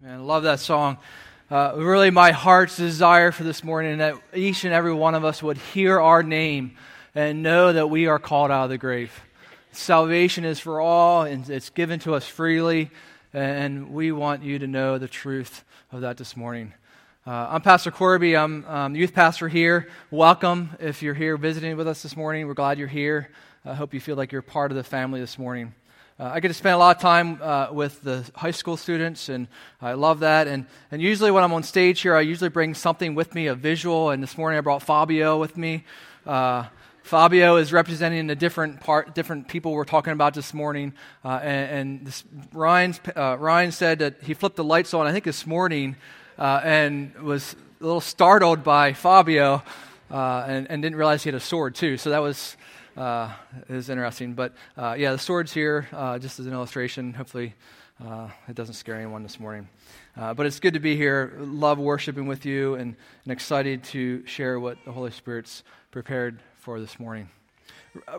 Man, I love that song. Uh, really, my heart's desire for this morning that each and every one of us would hear our name and know that we are called out of the grave. Salvation is for all, and it's given to us freely, and we want you to know the truth of that this morning. Uh, I'm Pastor Corby. I'm um, youth pastor here. Welcome if you're here visiting with us this morning. We're glad you're here. I hope you feel like you're part of the family this morning. Uh, I get to spend a lot of time uh, with the high school students, and I love that. And, and usually, when I'm on stage here, I usually bring something with me, a visual. And this morning, I brought Fabio with me. Uh, Fabio is representing the different part, different people we're talking about this morning. Uh, and, and this, Ryan's, uh, Ryan said that he flipped the lights on, I think, this morning, uh, and was a little startled by Fabio, and, and didn't realize he had a sword too. So that was uh, is interesting. But uh, yeah, the sword's here uh, just as an illustration. Hopefully, uh, it doesn't scare anyone this morning. Uh, but it's good to be here. Love worshiping with you and, and excited to share what the Holy Spirit's prepared for this morning.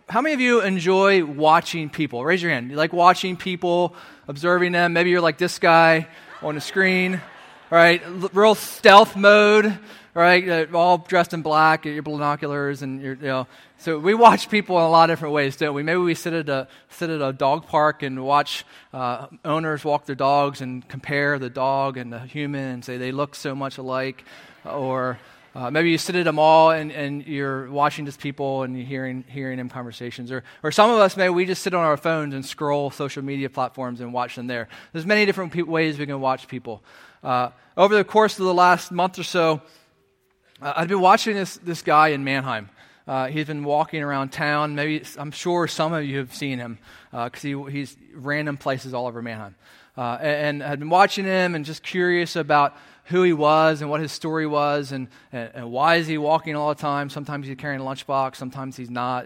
How many of you enjoy watching people? Raise your hand. You like watching people, observing them? Maybe you're like this guy on the screen, right? Real stealth mode, right? all dressed in black, your binoculars, and your, you know, so we watch people in a lot of different ways, don't we? Maybe we sit at a, sit at a dog park and watch uh, owners walk their dogs and compare the dog and the human and say they look so much alike. Or uh, maybe you sit at a mall and, and you're watching just people and you're hearing, hearing them conversations. Or, or some of us, maybe we just sit on our phones and scroll social media platforms and watch them there. There's many different pe- ways we can watch people. Uh, over the course of the last month or so, uh, I've been watching this, this guy in Manheim. Uh, he's been walking around town. Maybe I'm sure some of you have seen him because uh, he, he's random places all over Manheim. Uh, and, had been watching him and just curious about who he was and what his story was and, and, and, why is he walking all the time. Sometimes he's carrying a lunchbox, sometimes he's not,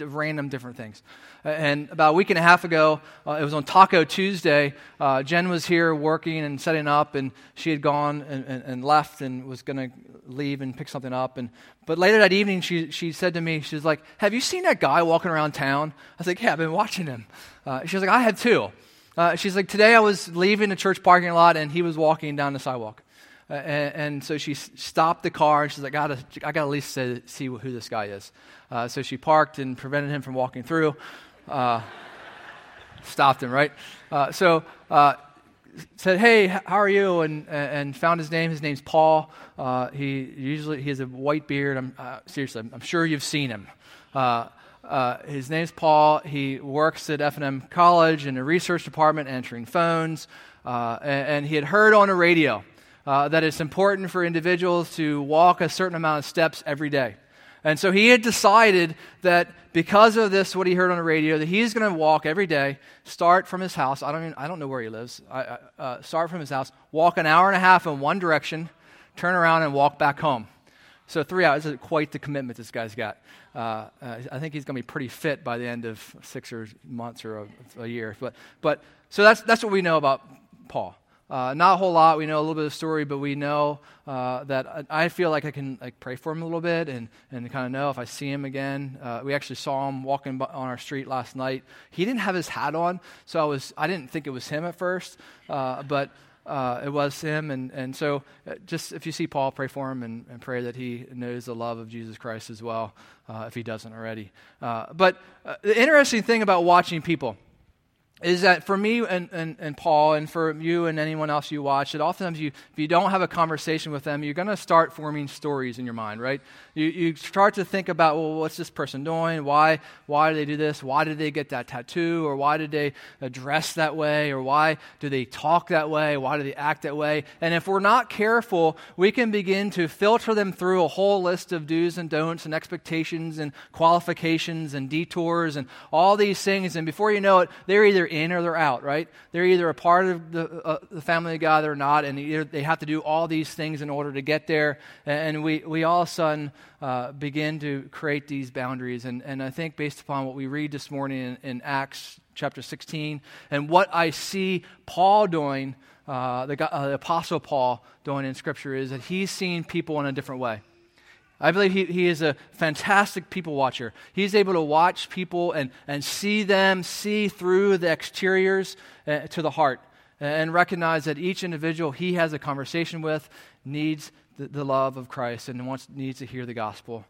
random different things. And about a week and a half ago, uh, it was on Taco Tuesday, uh, Jen was here working and setting up, and she had gone and, and, and left and was going to leave and pick something up. And, but later that evening, she, she said to me, she was like, Have you seen that guy walking around town? I was like, Yeah, I've been watching him. Uh, she was like, I have too. Uh, she's like, Today I was leaving the church parking lot, and he was walking down the sidewalk. Uh, and, and, so she stopped the car and she's like, I gotta, I gotta at least say, see who this guy is. Uh, so she parked and prevented him from walking through. Uh, stopped him, right? Uh, so uh, said, "Hey, how are you?" and and found his name. His name's Paul. Uh, he usually he has a white beard. I'm seriously, I'm, sure you've seen him. Uh, his name's Paul. He works at F&M College in the research department, answering phones. Uh, and, and, he had heard on the radio uh, that it's important for individuals to walk a certain amount of steps every day. And so he had decided that because of this, what he heard on the radio, that he's going to walk every day, start from his house. I don't, even, I don't know where he lives. I, uh, start from his house, walk an hour and a half in one direction, turn around and walk back home. So three hours is quite the commitment this guy's got. Uh, uh, I think he's going to be pretty fit by the end of six or months or a, a year. But, but so that's, that's what we know about Paul. Uh, not a whole lot. We know a little bit of story, but we know uh, that I feel like I can like pray for him a little bit and, and kind of know if I see him again. Uh, we actually saw him walking on our street last night. He didn't have his hat on, so I was I didn't think it was him at first, uh, but uh, it was him. And, and so uh, just if you see Paul, pray for him and, and pray that he knows the love of Jesus Christ as well, if he doesn't already. but the interesting thing about watching people is that for me and, and, and Paul, and for you and anyone else you watch, that oftentimes you, if you don't have a conversation with them, you're going to start forming stories in your mind, right? You, you start to think about, well, what's this person doing? Why, why do they do this? Why did they get that tattoo? Or why did they dress that way? Or why do they talk that way? Why do they act that way? And if we're not careful, we can begin to filter them through a whole list of do's and don'ts and expectations and qualifications and detours and all these things. And before you know it, they're either in or they're out, right? They're either a part of the, uh, the family of God or not, and either they have to do all these things in order to get there. And we, we all of a sudden uh, begin to create these boundaries. And, and I think based upon what we read this morning in, in Acts chapter 16 and what I see Paul doing, uh, the, uh, the Apostle Paul doing in Scripture, is that he's seeing people in a different way. I believe he, he is a fantastic people watcher. He's able to watch people and, and see them, see through the exteriors uh, to the heart. and recognize that each individual he has a conversation with needs the, the love of Christ and wants, needs to hear the gospel.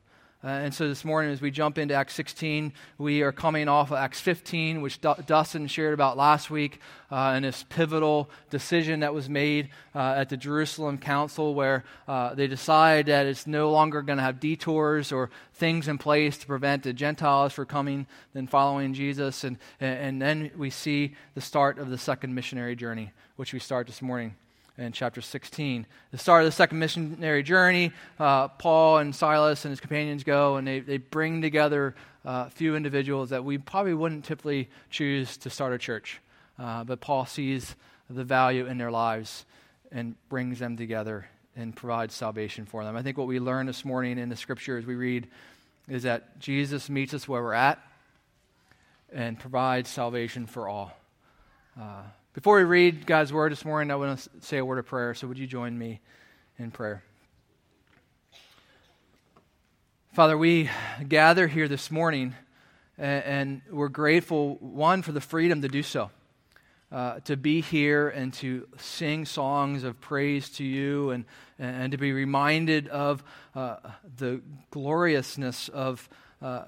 Uh, and so this morning, as we jump into Acts 16, we are coming off of Acts 15, which D- Dustin shared about last week, uh, and this pivotal decision that was made uh, at the Jerusalem Council, where uh, they decide that it's no longer going to have detours or things in place to prevent the Gentiles from coming and following Jesus. And, and then we see the start of the second missionary journey, which we start this morning in chapter 16. The start of the second missionary journey, uh, Paul and Silas and his companions go and they, they bring together uh, a few individuals that we probably wouldn't typically choose to start a church. Uh, but Paul sees the value in their lives and brings them together and provides salvation for them. I think what we learn this morning in the scripture as we read is that Jesus meets us where we're at and provides salvation for all. Before we read God's word this morning, I want to say a word of prayer. So, would you join me in prayer? Father, we gather here this morning, and, we're grateful, one, for the freedom to do so. Uh, to be here and to sing songs of praise to you and, and to be reminded of uh, the gloriousness of, uh,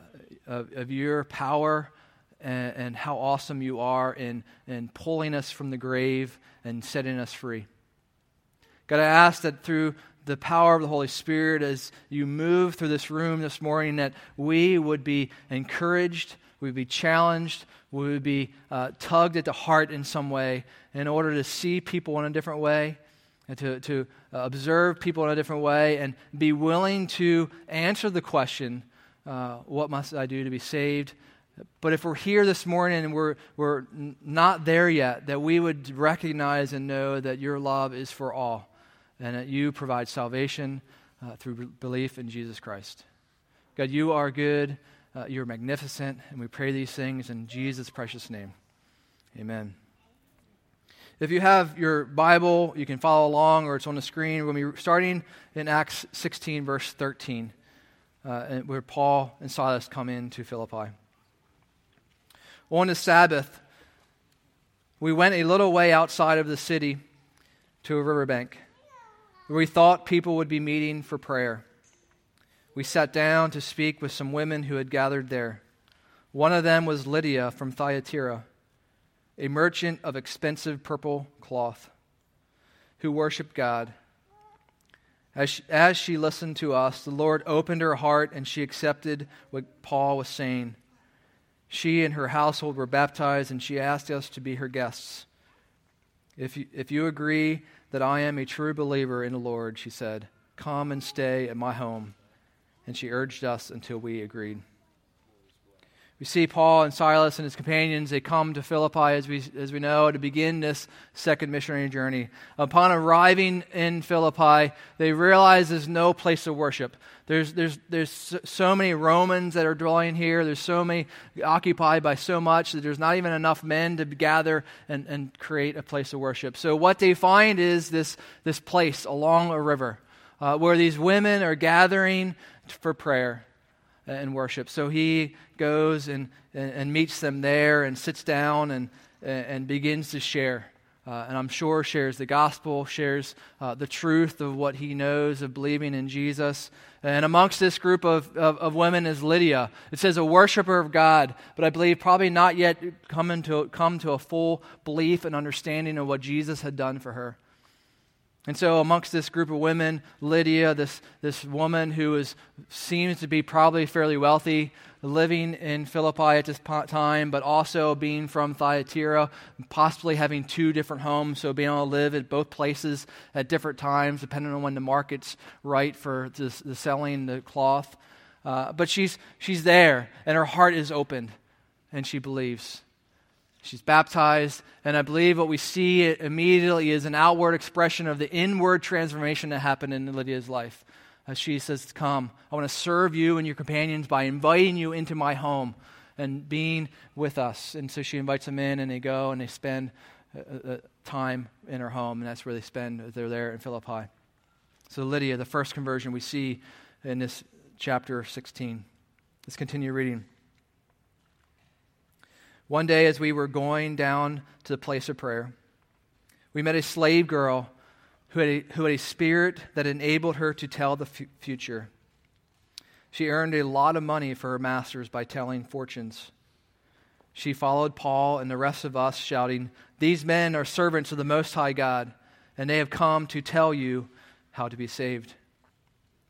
of, of, your power and, and how awesome you are in, in pulling us from the grave and setting us free. God, I ask that through the power of the Holy Spirit, as you move through this room this morning, that we would be encouraged, we would be challenged, we would be uh, tugged at the heart in some way in order to see people in a different way and to, to uh, observe people in a different way and be willing to answer the question uh, what must I do to be saved? But if we're here this morning and we're, we're not there yet, that we would recognize and know that your love is for all and that you provide salvation uh, through belief in Jesus Christ. God, you are good, uh, you're magnificent, and we pray these things in Jesus' precious name. Amen. If you have your Bible, you can follow along or it's on the screen. We're going to be starting in Acts 16, verse 13, uh, where Paul and Silas come into Philippi. On the Sabbath, we went a little way outside of the city to a riverbank where we thought people would be meeting for prayer. We sat down to speak with some women who had gathered there. One of them was Lydia from Thyatira, a merchant of expensive purple cloth, who worshiped God. As she, as she listened to us, the Lord opened her heart and she accepted what Paul was saying. She and her household were baptized, and she asked us to be her guests. If you, if you agree that I am a true believer in the Lord, she said, come and stay at my home. And she urged us until we agreed. We see Paul and Silas and his companions, they come to Philippi, as we, as we know, to begin this second missionary journey. Upon arriving in Philippi, they realize there's no place of worship. There's, there's, there's so many Romans that are dwelling here. There's so many occupied by so much that there's not even enough men to gather and, and create a place of worship. So what they find is this, this place along a river uh, where these women are gathering for prayer and worship. So he goes and, and, and meets them there and sits down and, and begins to share. Uh, and I'm sure shares the gospel, shares uh, the truth of what he knows of believing in Jesus. And amongst this group of, of, of, women is Lydia. It says a worshiper of God, but I believe probably not yet come, to come to a full belief and understanding of what Jesus had done for her. And so, amongst this group of women, Lydia, this, this woman who is, seems to be probably fairly wealthy, living in Philippi at this time, but also being from Thyatira, possibly having two different homes, so being able to live at both places at different times, depending on when the market's right for the, the selling the cloth. Uh, but she's, she's there, and her heart is opened, and she believes. She's baptized, and I believe what we see immediately is an outward expression of the inward transformation that happened in Lydia's life. As she says, Come, I want to serve you and your companions by inviting you into my home and being with us. And so she invites them in, and they go and they spend uh, uh, time in her home, and that's where they spend. They're there in Philippi. So, Lydia, the first conversion we see in this chapter 16. Let's continue reading. One day, as we were going down to the place of prayer, We met a slave girl who had a, who had a spirit that enabled her to tell the f- future. She earned a lot of money for her masters by telling fortunes. She followed Paul and the rest of us, shouting, These men are servants of the Most High God, and they have come to tell you how to be saved.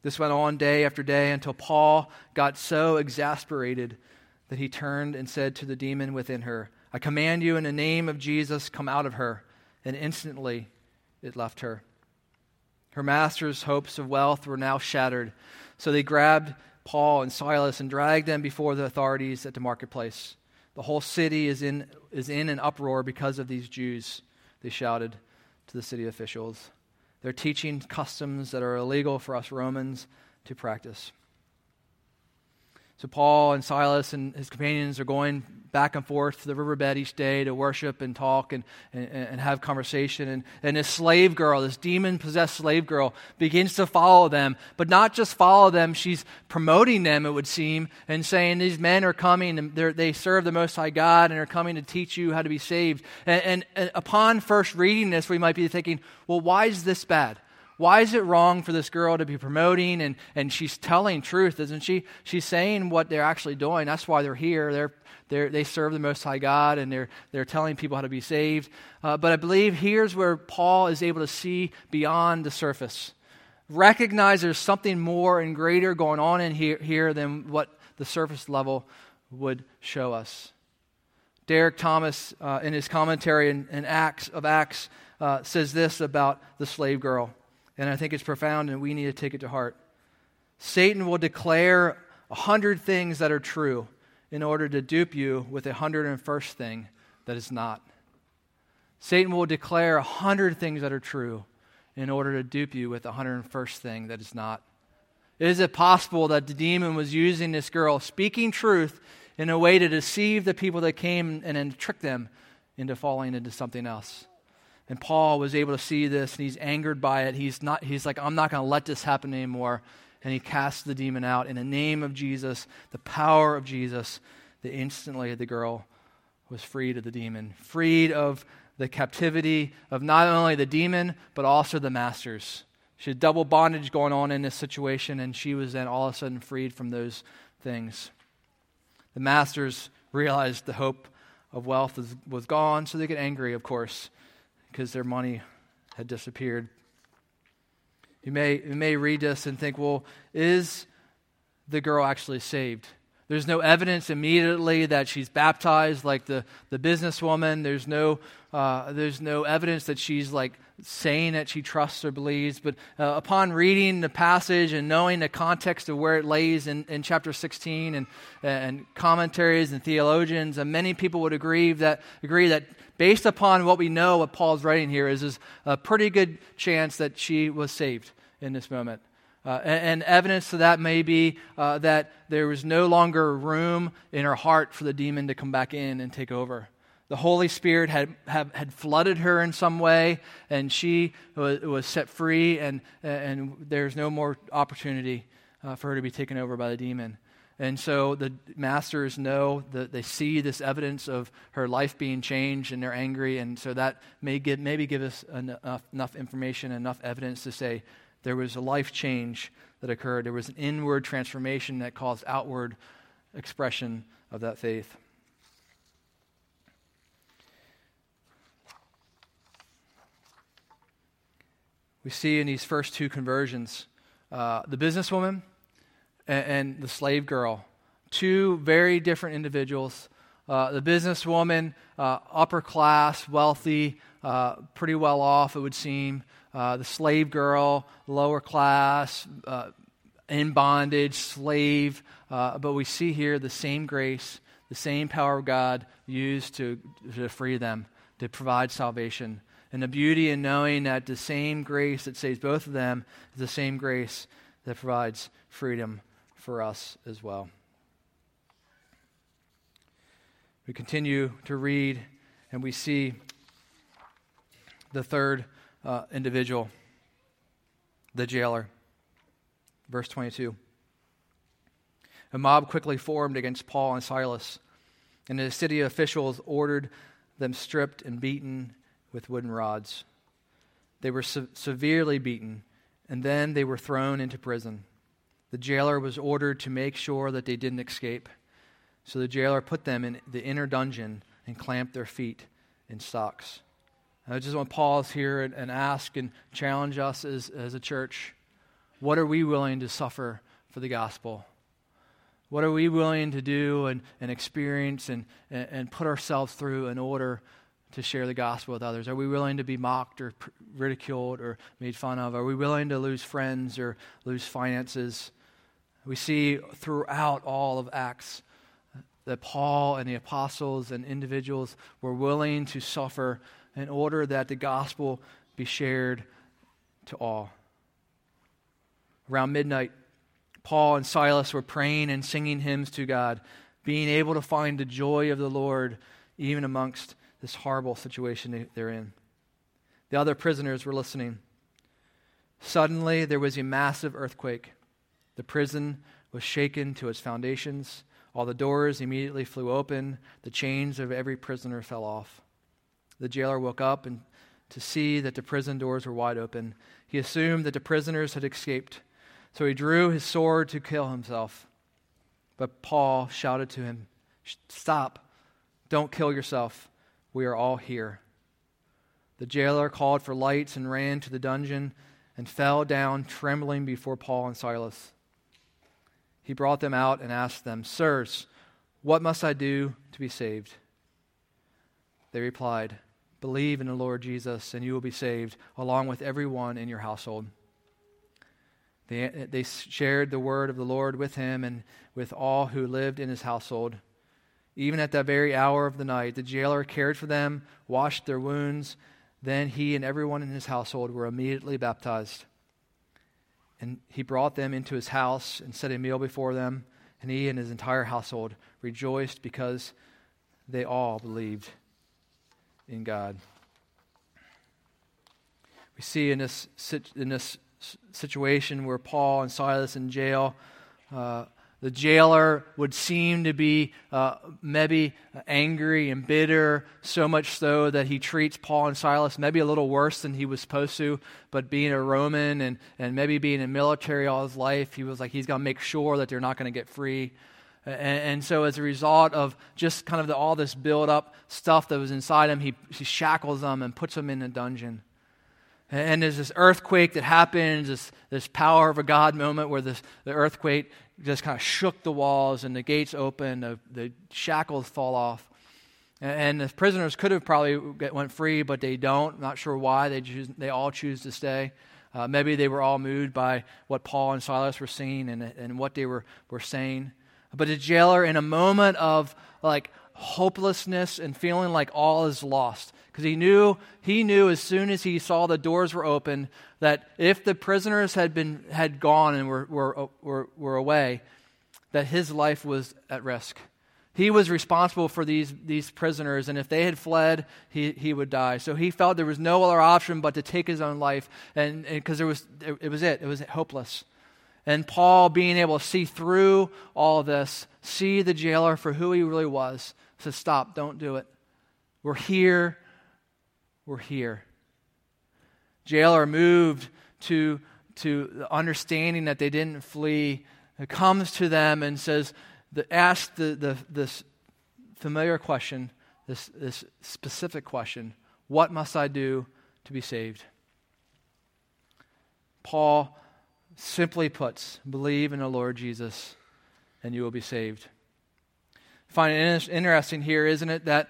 This went on day after day until Paul got so exasperated that he turned and said to the demon within her, I command you in the name of Jesus, come out of her. And instantly it left her. Her master's hopes of wealth were now shattered, so they grabbed Paul and Silas and dragged them before the authorities at the marketplace. The whole city is in, is in an uproar because of these Jews, they shouted to the city officials. They're teaching customs that are illegal for us Romans to practice. So Paul and Silas and his companions are going back and forth to the riverbed each day to worship and talk and, and, and have conversation. And, and this slave girl, this demon possessed slave girl, begins to follow them. But not just follow them, she's promoting them, it would seem, and saying, These men are coming and they serve the Most High God and are coming to teach you how to be saved. And, and, and upon first reading this, we might be thinking, Well, why is this bad? Why is it wrong for this girl to be promoting and, and she's telling truth, isn't she? She's saying what they're actually doing. That's why they're here. They're, they're, they serve the Most High God and they're, they're telling people how to be saved. Uh, but I believe here's where Paul is able to see beyond the surface. Recognize there's something more and greater going on in here, here than what the surface level would show us. Derek Thomas, uh, in his commentary in, in Acts of Acts, uh, says this about the slave girl and I think it's profound, and we need to take it to heart. Satan will declare a hundred things that are true in order to dupe you with a hundred and first thing that is not. Satan will declare a hundred things that are true in order to dupe you with a hundred and first thing that is not. Is it possible that the demon was using this girl, speaking truth, in a way to deceive the people that came and trick them into falling into something else? And Paul was able to see this and he's angered by it. He's, not, he's like, I'm not going to let this happen anymore. And he casts the demon out in the name of Jesus, the power of Jesus. That instantly the girl was freed of the demon, freed of the captivity of not only the demon, but also the masters. She had double bondage going on in this situation, and she was then all of a sudden freed from those things. The masters realized the hope of wealth was, was gone, so they get angry, of course because their money had disappeared. You may, you may read this and think, well, is the girl actually saved? There's no evidence immediately that she's baptized like the, the businesswoman. There's no, uh, there's no evidence that she's like saying that she trusts or believes. But uh, upon reading the passage and knowing the context of where it lays in, in chapter 16 and, and commentaries and theologians, and many people would agree that, agree that based upon what we know, what Paul's writing here is, is a pretty good chance that she was saved in this moment. Uh, and, and, evidence to that may be uh, that there was no longer room in her heart for the demon to come back in and take over. The Holy Spirit had, had, had flooded her in some way, and she was, was set free, and, and there's no more opportunity uh, for her to be taken over by the demon. And so the masters know that they see this evidence of her life being changed and they're angry. And so that may give, maybe give us enough, enough information, enough evidence to say there was a life change that occurred. There was an inward transformation that caused outward expression of that faith. We see in these first two conversions uh, the businesswoman and, and the slave girl. Two very different individuals. Uh, the businesswoman, uh, upper class, wealthy, uh, pretty well off, it would seem. Uh, the slave girl, lower class, uh, in bondage, slave. Uh, but we see here the same grace, the same power of God used to, to free them, to provide salvation. And the beauty in knowing that the same grace that saves both of them is the same grace that provides freedom for us as well. We continue to read and we see the third uh, individual, the jailer. Verse 22. A mob quickly formed against Paul and Silas, and the city officials ordered them stripped and beaten with wooden rods. They were se- severely beaten, and then they were thrown into prison. The jailer was ordered to make sure that they didn't escape. So the jailer put them in the inner dungeon and clamped their feet in stocks. I just want to pause here and, and ask and challenge us as, as a church what are we willing to suffer for the gospel? What are we willing to do and, and experience and, and, and put ourselves through in order to share the gospel with others? Are we willing to be mocked or ridiculed or made fun of? Are we willing to lose friends or lose finances? We see throughout all of Acts that Paul and the apostles and individuals were willing to suffer in order that the gospel be shared to all. Around midnight, Paul and Silas were praying and singing hymns to God, being able to find the joy of the Lord even amongst this horrible situation they're in. The other prisoners were listening. Suddenly, there was a massive earthquake. The prison was shaken to its foundations. All the doors immediately flew open. The chains of every prisoner fell off. The jailer woke up and to see that the prison doors were wide open. He assumed that the prisoners had escaped, so he drew his sword to kill himself. But Paul shouted to him, Stop! Don't kill yourself. We are all here. The jailer called for lights and ran to the dungeon and fell down trembling before Paul and Silas. He brought them out and asked them, Sirs, what must I do to be saved? They replied, Believe in the Lord Jesus, and you will be saved, along with everyone in your household. They, they shared the word of the Lord with him and with all who lived in his household. Even at that very hour of the night, the jailer cared for them, washed their wounds. Then he and everyone in his household were immediately baptized. And he brought them into his house and set a meal before them, and he and his entire household rejoiced because they all believed in God. We see in this, in this situation where Paul and Silas in jail, uh, the jailer would seem to be uh, maybe angry and bitter, so much so that he treats Paul and Silas maybe a little worse than he was supposed to. But being a Roman and, and maybe being in military all his life, he was like, he's going to make sure that they're not going to get free. And, so, as a result of just kind of the, all this build up stuff that was inside him, he, he shackles them and puts them in a dungeon. And, there's this earthquake that happens, this, this power of a God moment where this, the earthquake just kind of shook the walls and the gates open, the, the shackles fall off. And, the prisoners could have probably went free, but they don't. Not sure why. They, choose, they all choose to stay. Uh, maybe they were all moved by what Paul and Silas were singing and, and what they were, were saying. But a jailer, in a moment of like hopelessness and feeling like all is lost, because he knew he knew as soon as he saw the doors were open that if the prisoners had been had gone and were were uh, were, were away, that his life was at risk. He was responsible for these, these prisoners, and if they had fled, he, he would die. So he felt there was no other option but to take his own life, and because there was it, it was it, it was hopeless. And Paul, being able to see through all this, see the jailer for who he really was, says, Stop, don't do it. We're here. We're here. Jailer moved to, to understanding that they didn't flee. Comes to them and says, the, ask the, the, this familiar question, this, this specific question What must I do to be saved? Paul simply puts, believe in the Lord Jesus and you will be saved. Find it interesting here, isn't it, that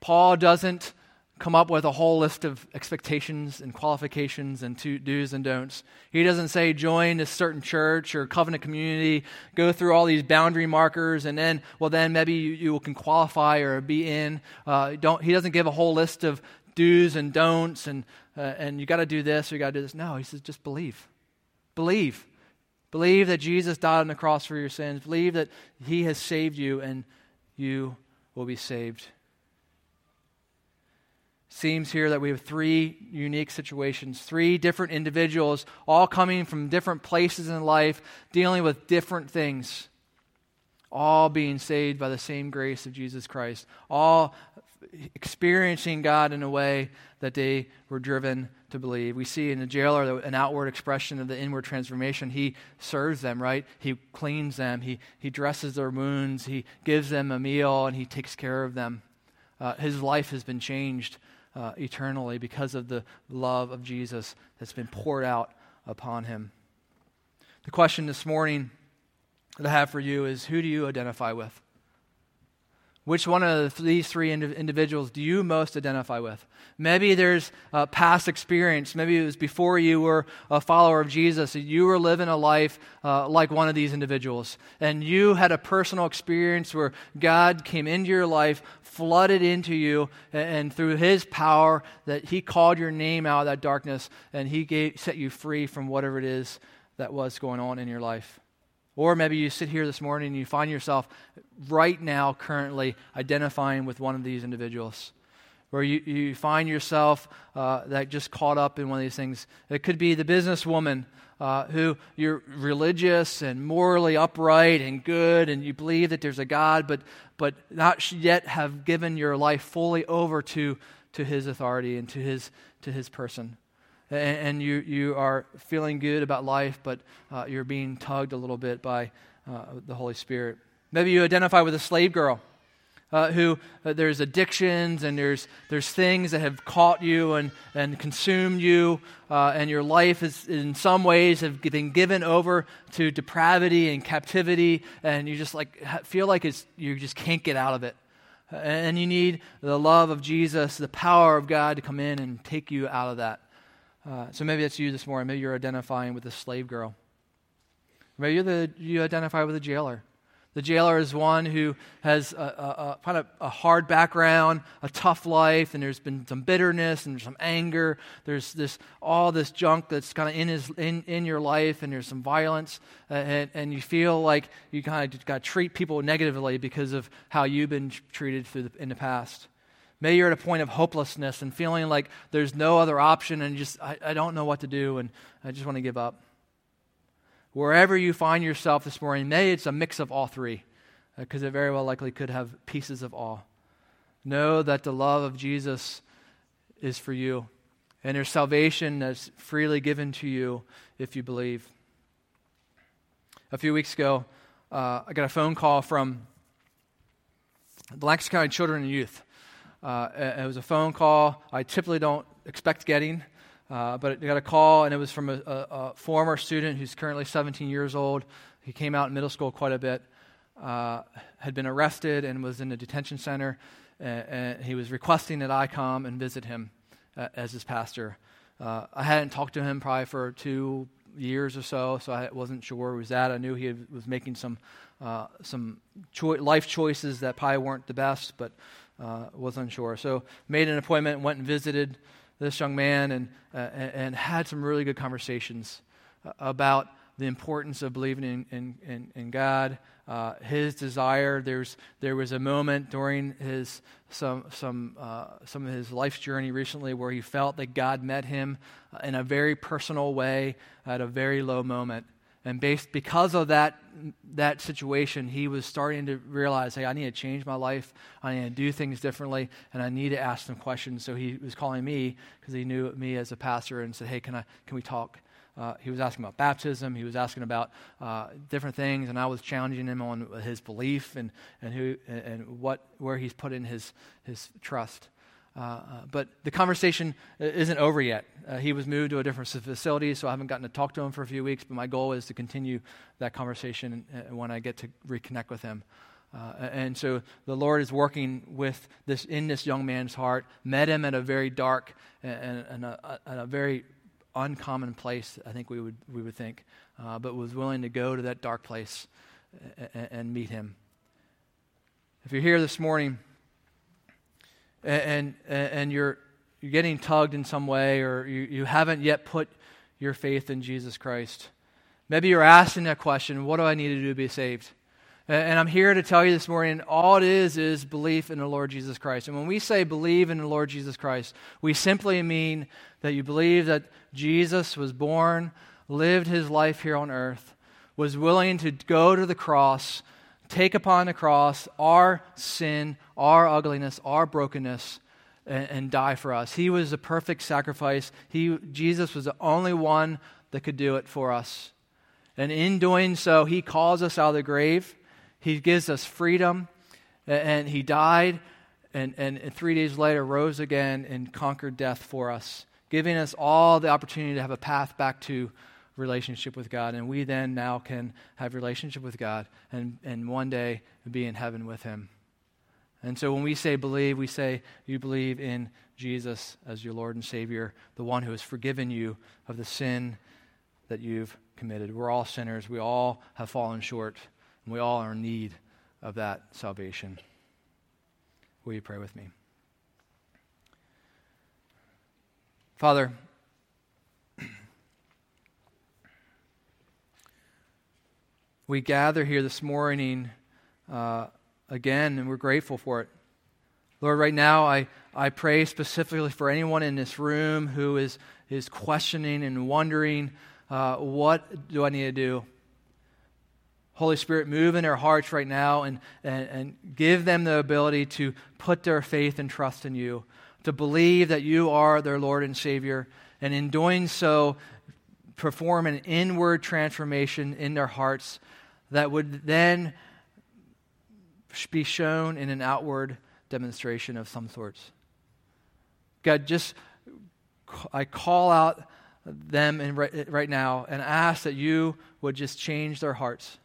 Paul doesn't come up with a whole list of expectations and qualifications and to, do's and don'ts. He doesn't say join a certain church or covenant community, go through all these boundary markers, and then, well, then maybe you, you can qualify or be in. Uh, don't, he doesn't give a whole list of do's and don'ts and, uh, and you got to do this or you got to do this. No, he says just believe. Believe. Believe that Jesus died on the cross for your sins. Believe that He has saved you and you will be saved. Seems here that we have three unique situations, three different individuals, all coming from different places in life, dealing with different things, all being saved by the same grace of Jesus Christ, all experiencing God in a way that they were driven to believe. We see in the jailer an outward expression of the inward transformation. He serves them, right? He cleans them, he, he dresses their wounds, he gives them a meal, and he takes care of them. Uh, his life has been changed uh, eternally because of the love of Jesus that's been poured out upon him. The question this morning that I have for you is who do you identify with? Which one of these three individuals do you most identify with? Maybe there's a past experience. Maybe it was before you were a follower of Jesus. You were living a life uh, like one of these individuals. And you had a personal experience where God came into your life, flooded into you, and, and through His power, that He called your name out of that darkness and He gave, set you free from whatever it is that was going on in your life. Or maybe you sit here this morning and you find yourself right now, currently, identifying with one of these individuals. Where you, you find yourself uh, that just caught up in one of these things. It could be the businesswoman uh, who you're religious and morally upright and good, and you believe that there's a God, but, but not yet have given your life fully over to, to His authority and to His, to his person and, you, you are feeling good about life, but uh, you're being tugged a little bit by uh, the Holy Spirit. Maybe you identify with a slave girl. Uh, who uh, there's addictions and there's, there's things that have caught you and, and consumed you, uh, and your life is in some ways have been given over to depravity and captivity, and you just like feel like it's, you just can't get out of it. And you need the love of Jesus, the power of God to come in and take you out of that. Uh, so maybe that's you this morning. Maybe you're identifying with a slave girl. Maybe you're the, you identify with a jailer. The jailer is one who has a, a, a, kind of a hard background, a tough life, and there's been some bitterness and some anger. There's this all this junk that's kind of in his in, in your life, and there's some violence, uh, and, and you feel like you kind of got to treat people negatively because of how you've been treated the, in the past. Maybe you're at a point of hopelessness and feeling like there's no other option and just, I, I don't know what to do and I just want to give up. Wherever you find yourself this morning, maybe it's a mix of all three because uh, it very well likely could have pieces of all. Know that the love of Jesus is for you and there's salvation that's freely given to you if you believe. A few weeks ago, uh, I got a phone call from the Lancaster County Children and Youth. Uh, it was a phone call I typically don't expect getting, uh, but I got a call, and it was from a, a, a, former student who's currently 17 years old. He came out in middle school quite a bit, uh, had been arrested and was in a detention center, and, and, he was requesting that I come and visit him uh, as his pastor. Uh, I hadn't talked to him probably for two years or so, so I wasn't sure where he was at. I knew he was making some uh, some life choices that probably weren't the best, but uh, was unsure. So made an appointment, went and visited this young man, and, uh, and had some really good conversations uh, about the importance of believing in, in, in, in God, uh, his desire. There's, there was a moment during his, some, some, uh, some of his life's journey recently where he felt that God met him uh, in a very personal way at a very low moment. And based, because of that, that situation, he was starting to realize, hey, I need to change my life. I need to do things differently, and I need to ask some questions. So he was calling me because he knew me as a pastor and said, hey, can, I, can we talk? Uh, he was asking about baptism. He was asking about uh, different things, and I was challenging him on his belief and, and, who, and what, where he's put in his, his trust. Uh, uh, but the conversation isn't over yet. Uh, he was moved to a different facility, so I haven't gotten to talk to him for a few weeks. But my goal is to continue that conversation uh, when I get to reconnect with him. Uh, and so the Lord is working with this in this young man's heart. Met him at a very dark and, and a, a, very uncommon place. I think we would we would think, but was willing to go to that dark place and, and meet him. If you're here this morning and, and, you're, you're getting tugged in some way or you, you haven't yet put your faith in Jesus Christ, maybe you're asking that question what do I need to do to be saved? And I'm here to tell you this morning all it is is belief in the Lord Jesus Christ. And when we say believe in the Lord Jesus Christ, we simply mean that you believe that Jesus was born, lived his life here on earth, was willing to go to the cross, take upon the cross our sin, our ugliness, our brokenness, and, and die for us. He was the perfect sacrifice. He, Jesus was the only one that could do it for us. And in doing so, He calls us out of the grave. He gives us freedom. And He died, and, and three days later rose again and conquered death for us, giving us all the opportunity to have a path back to relationship with God. And we then now can have relationship with God and, and one day be in heaven with Him. And so when we say believe, we say you believe in Jesus as your Lord and Savior, the one who has forgiven you of the sin that you've committed. We're all sinners. We all have fallen short, and we all are in need of that salvation. Will you pray with me? Father, we gather here this morning uh, again, and we're grateful for it. Lord, right now I, I pray specifically for anyone in this room who is, is questioning and wondering uh, what do I need to do? Holy Spirit, move in their hearts right now and, and, and give them the ability to put their faith and trust in you, to believe that you are their Lord and Savior, and in doing so, perform an inward transformation in their hearts that would then be shown in an outward demonstration of some sorts. God, just I call out them in right, right now and ask that you would just change their hearts.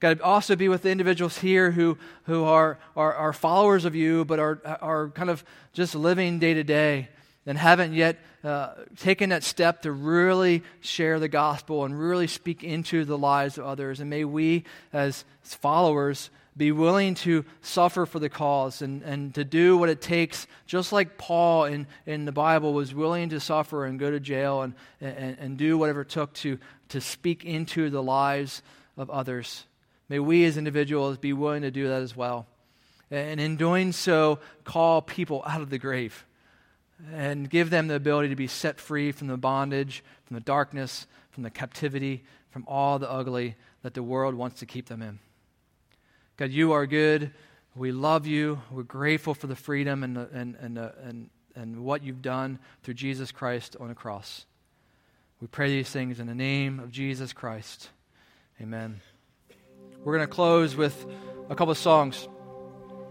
God, also be with the individuals here who, who are, are, are followers of you, but are, are kind of just living day to day and haven't yet uh, taken that step to really share the gospel and really speak into the lives of others. And may we, as followers, be willing to suffer for the cause and, and to do what it takes, just like Paul in, in the Bible was willing to suffer and go to jail and, and, and do whatever it took to, to speak into the lives of others. May we as individuals be willing to do that as well. And in doing so, call people out of the grave and give them the ability to be set free from the bondage, from the darkness, from the captivity, from all the ugly that the world wants to keep them in. God, you are good. We love you. We're grateful for the freedom and, the, and, and, the, and, and what you've done through Jesus Christ on the cross. We pray these things in the name of Jesus Christ. Amen. We're going to close with a couple of songs.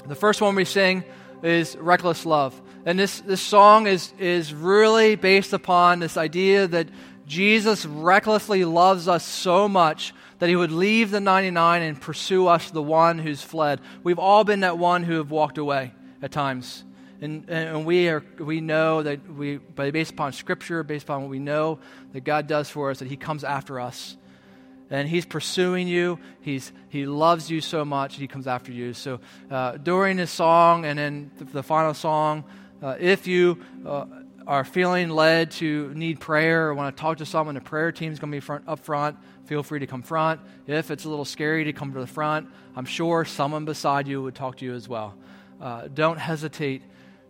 The first one we sing is Reckless Love. And this, this song is, is really based upon this idea that Jesus recklessly loves us so much that he would leave the 99 and pursue us, the one who's fled. We've all been that one who have walked away at times. And, and we, are, we know that we, based upon Scripture, based upon what we know that God does for us, that He comes after us. And He's pursuing you. He's, he loves you so much, He comes after you. So uh, during this song and then the, final song, uh, if you uh, are feeling led to need prayer or want to talk to someone, the prayer team is going to be front, up front feel free to come front. If it's a little scary to come to the front, I'm sure someone beside you would talk to you as well. Uh, don't hesitate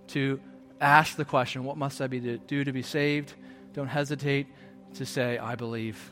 to ask the question, What must I be to do to be saved? Don't hesitate to say, I believe.